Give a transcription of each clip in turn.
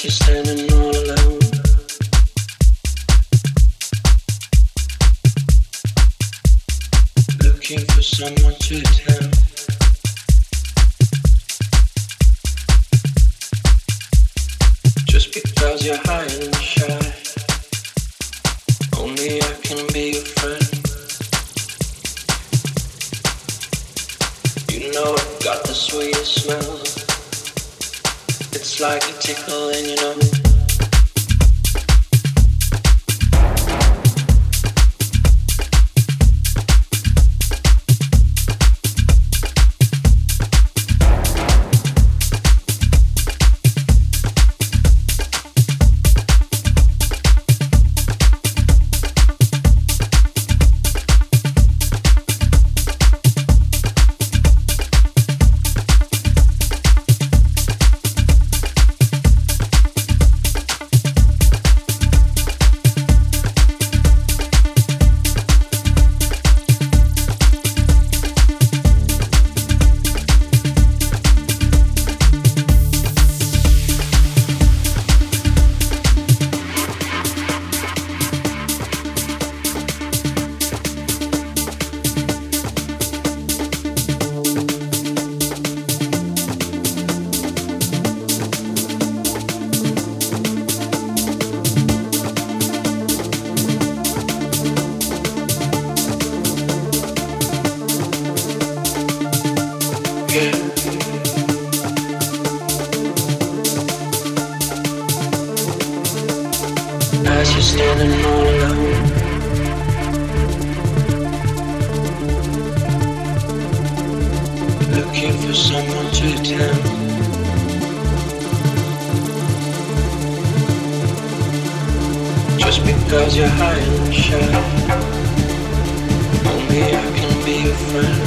you're standing all alone. Looking for someone to tell. Just because you're high like a tickle and you know past, you're standing all alone. Looking for someone to tell. Just because you're high and shy, only I can be your friend.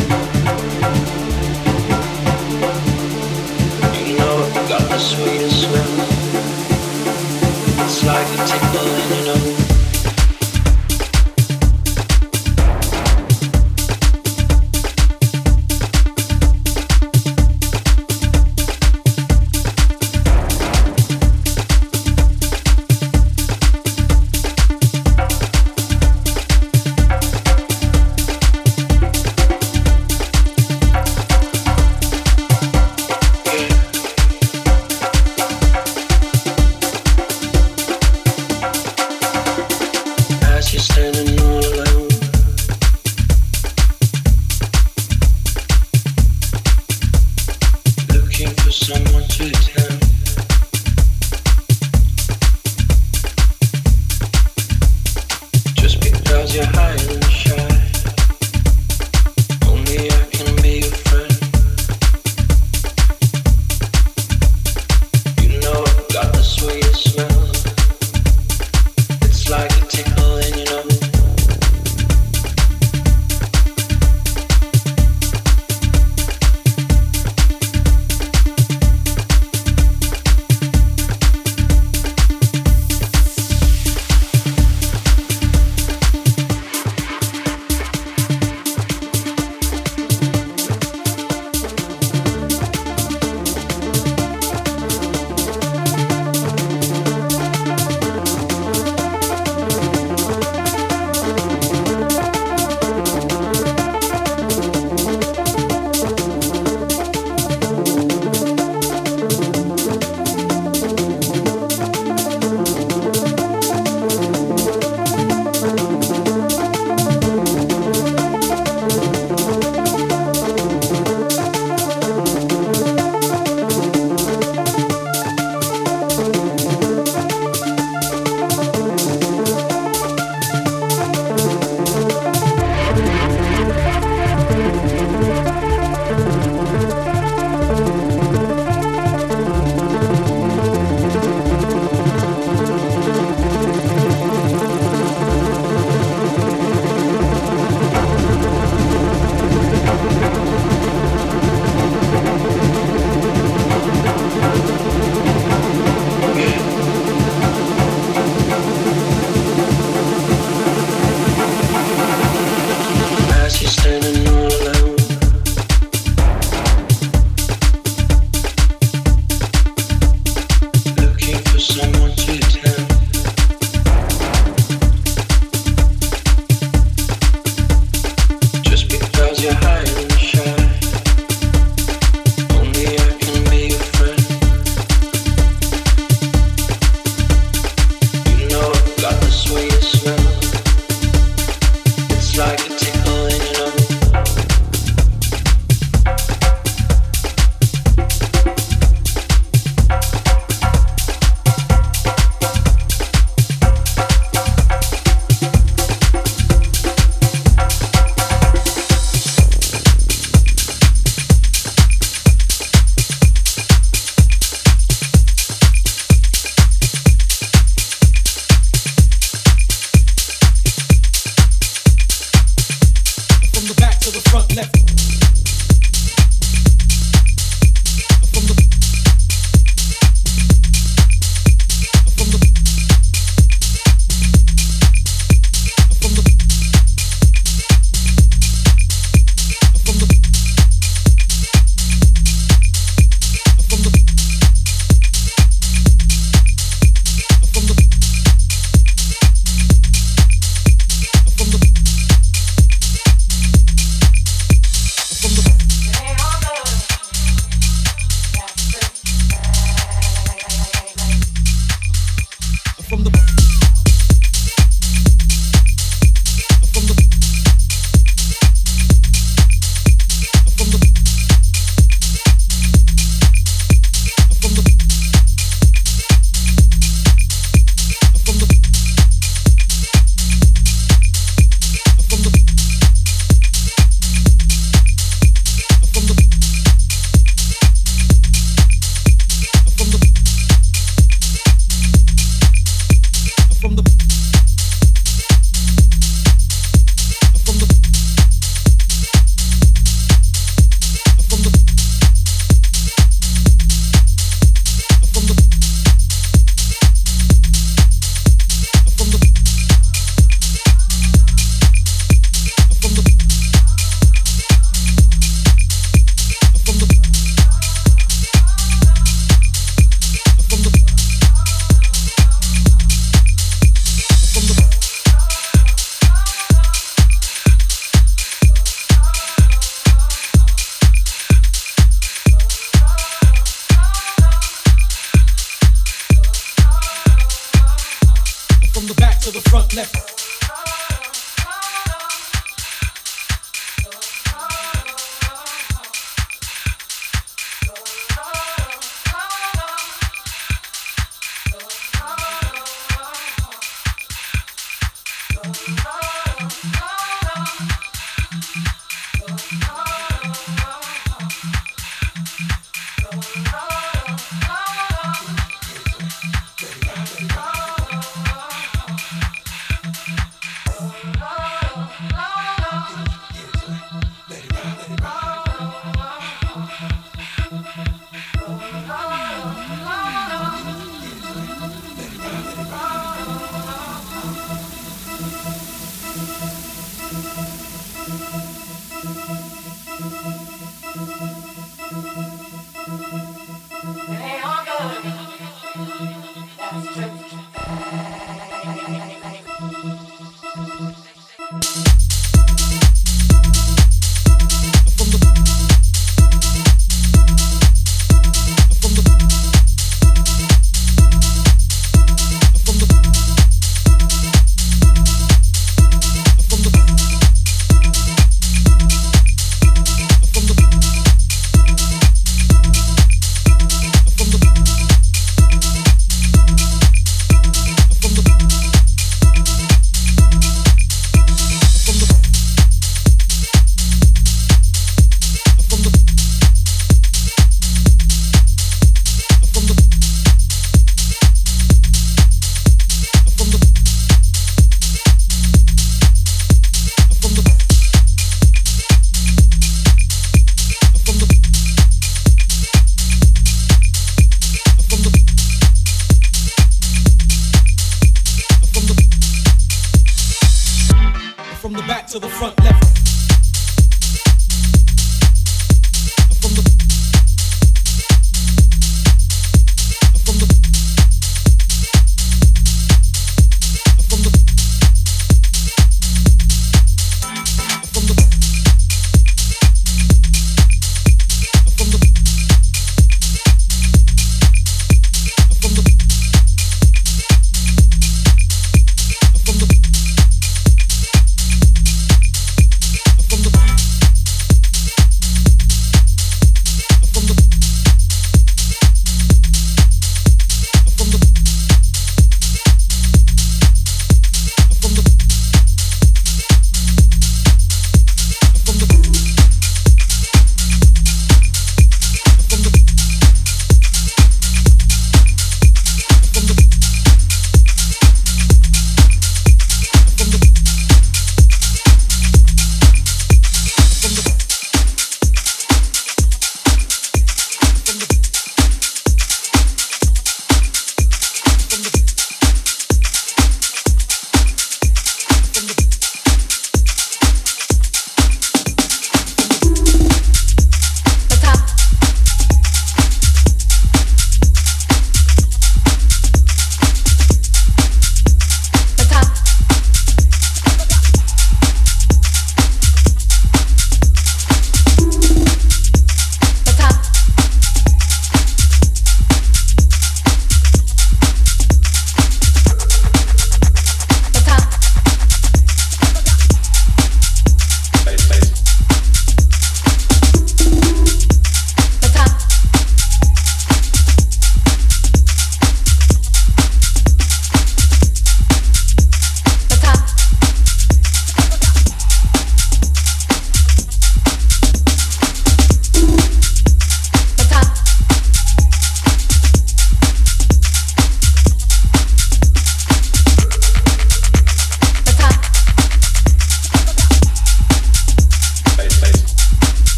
You know I've got the sweetest smell like a tickle in your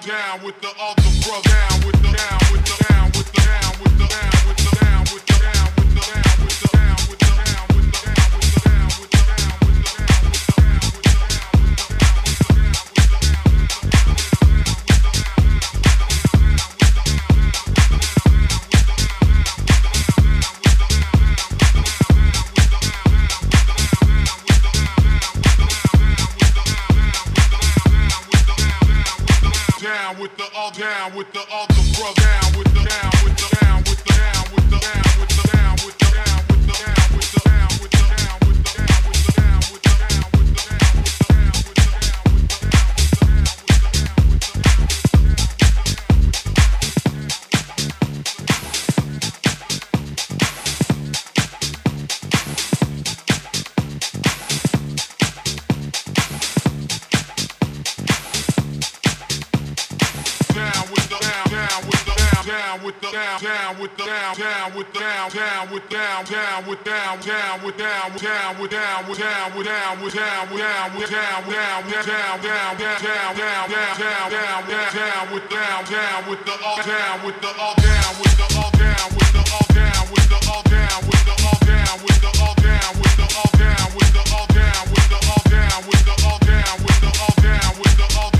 down with the. down with down with down with down with down with down down down down down down down down down down down down down with down down with the all down with the all down with the all down with the all down with the all down with the all down with the all down with the all down with the all down with the all down with the all down with the all down with the all down with the all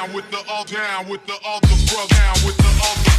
down with the all down with the other brother, down with the other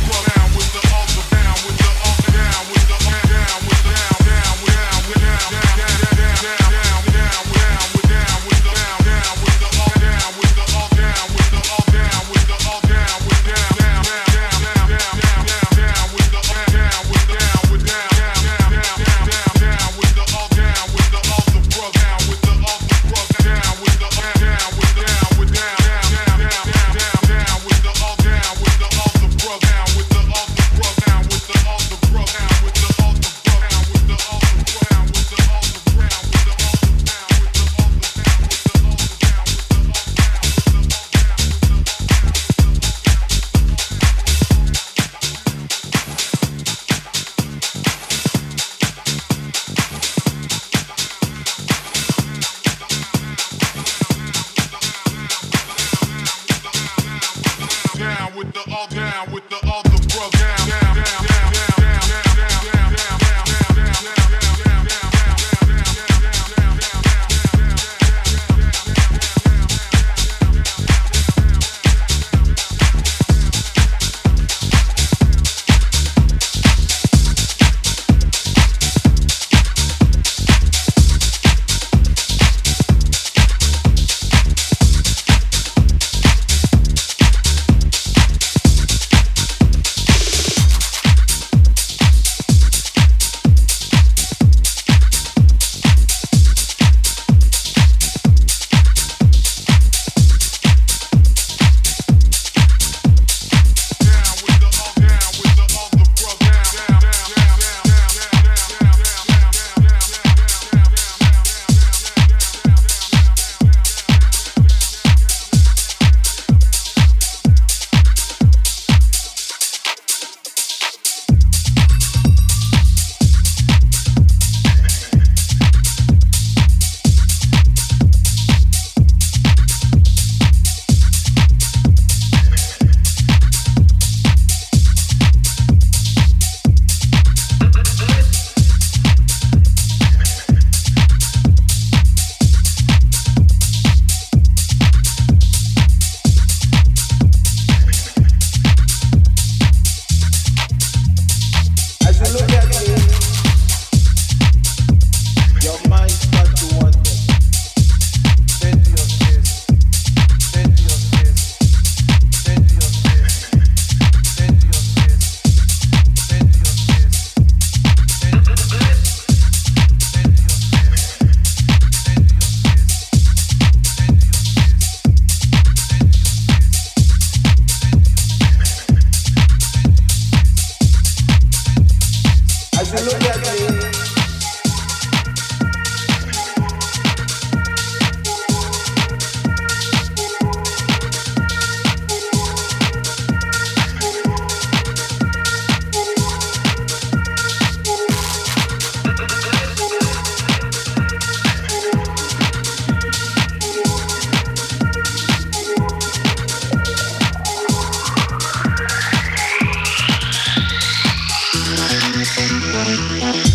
Bye.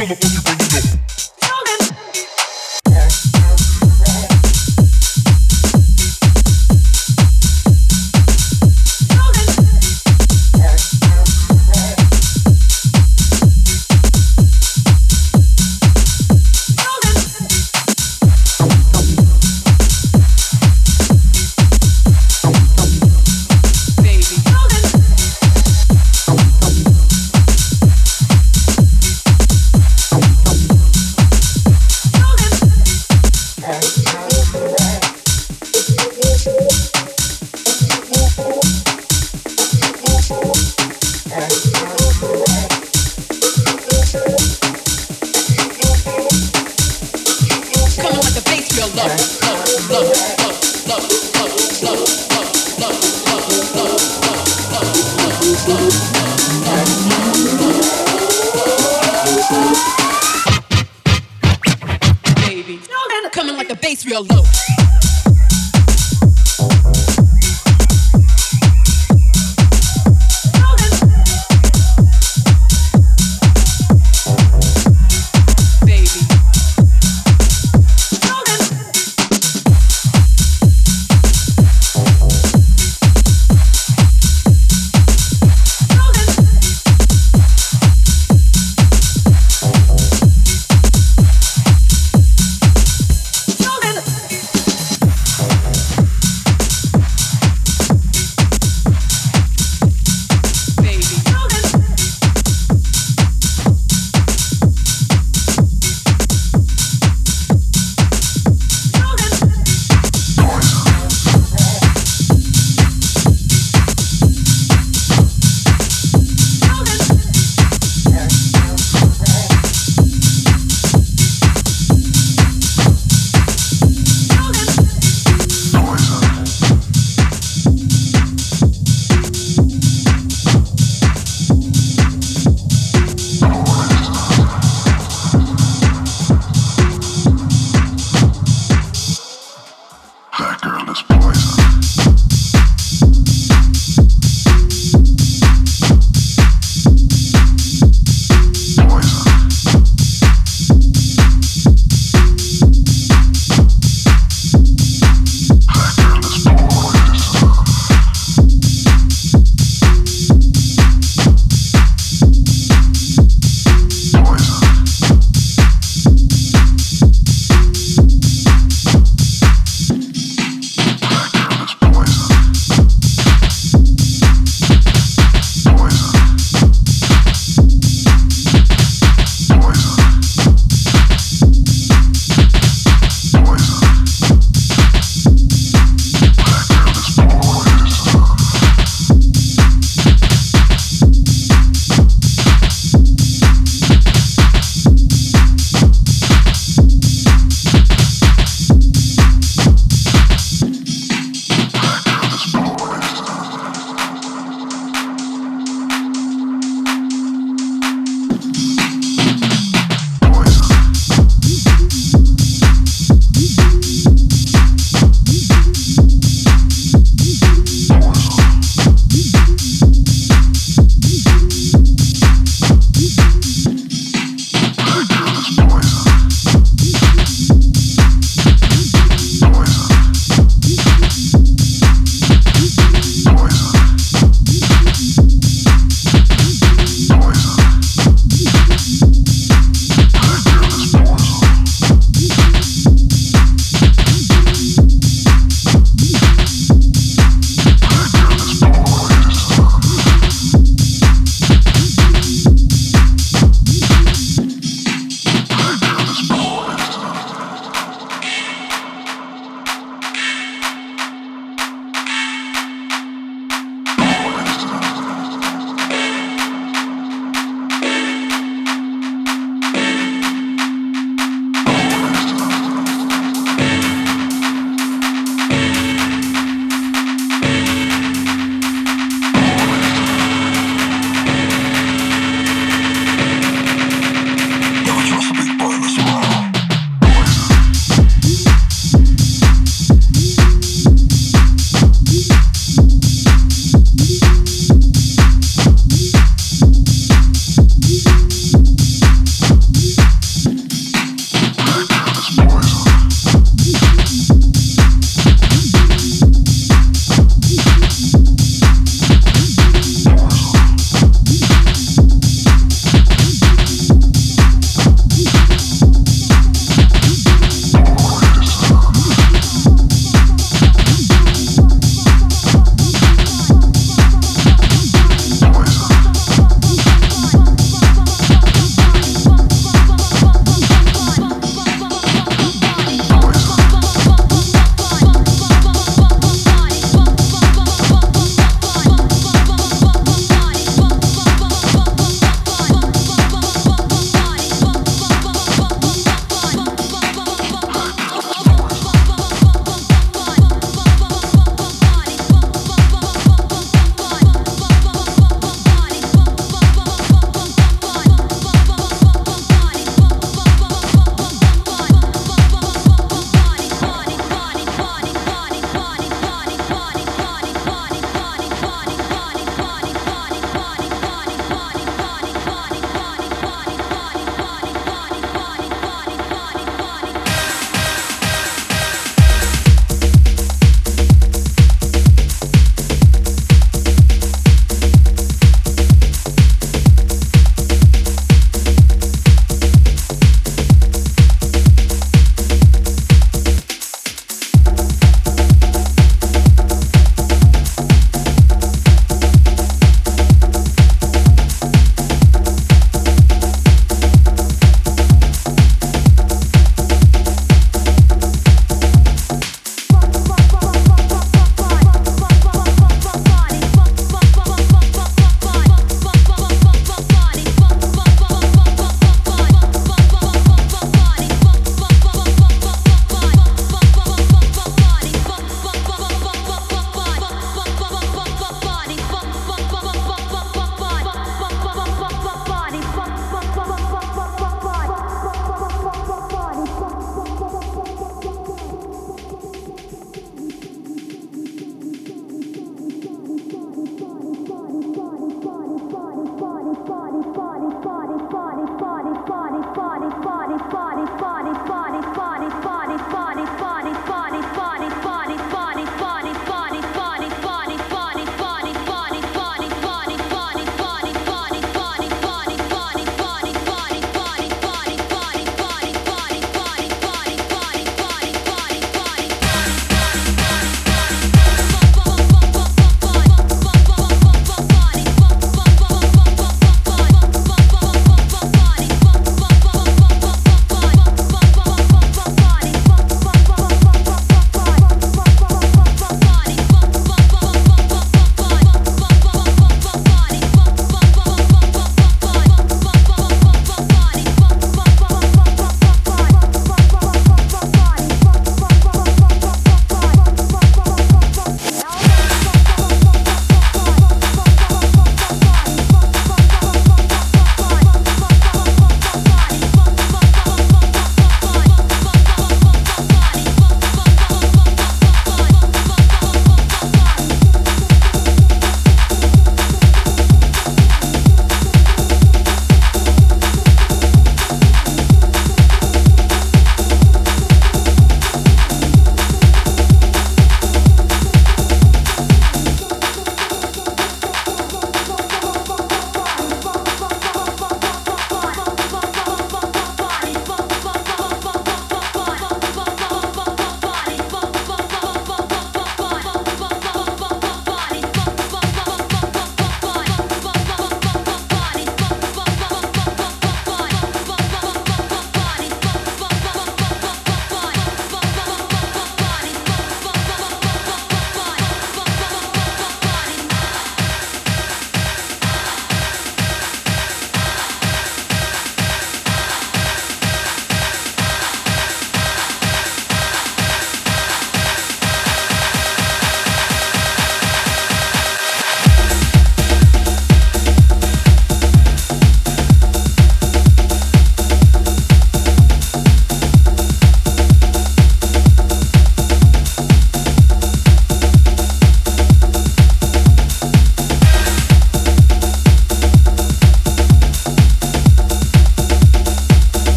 Real low.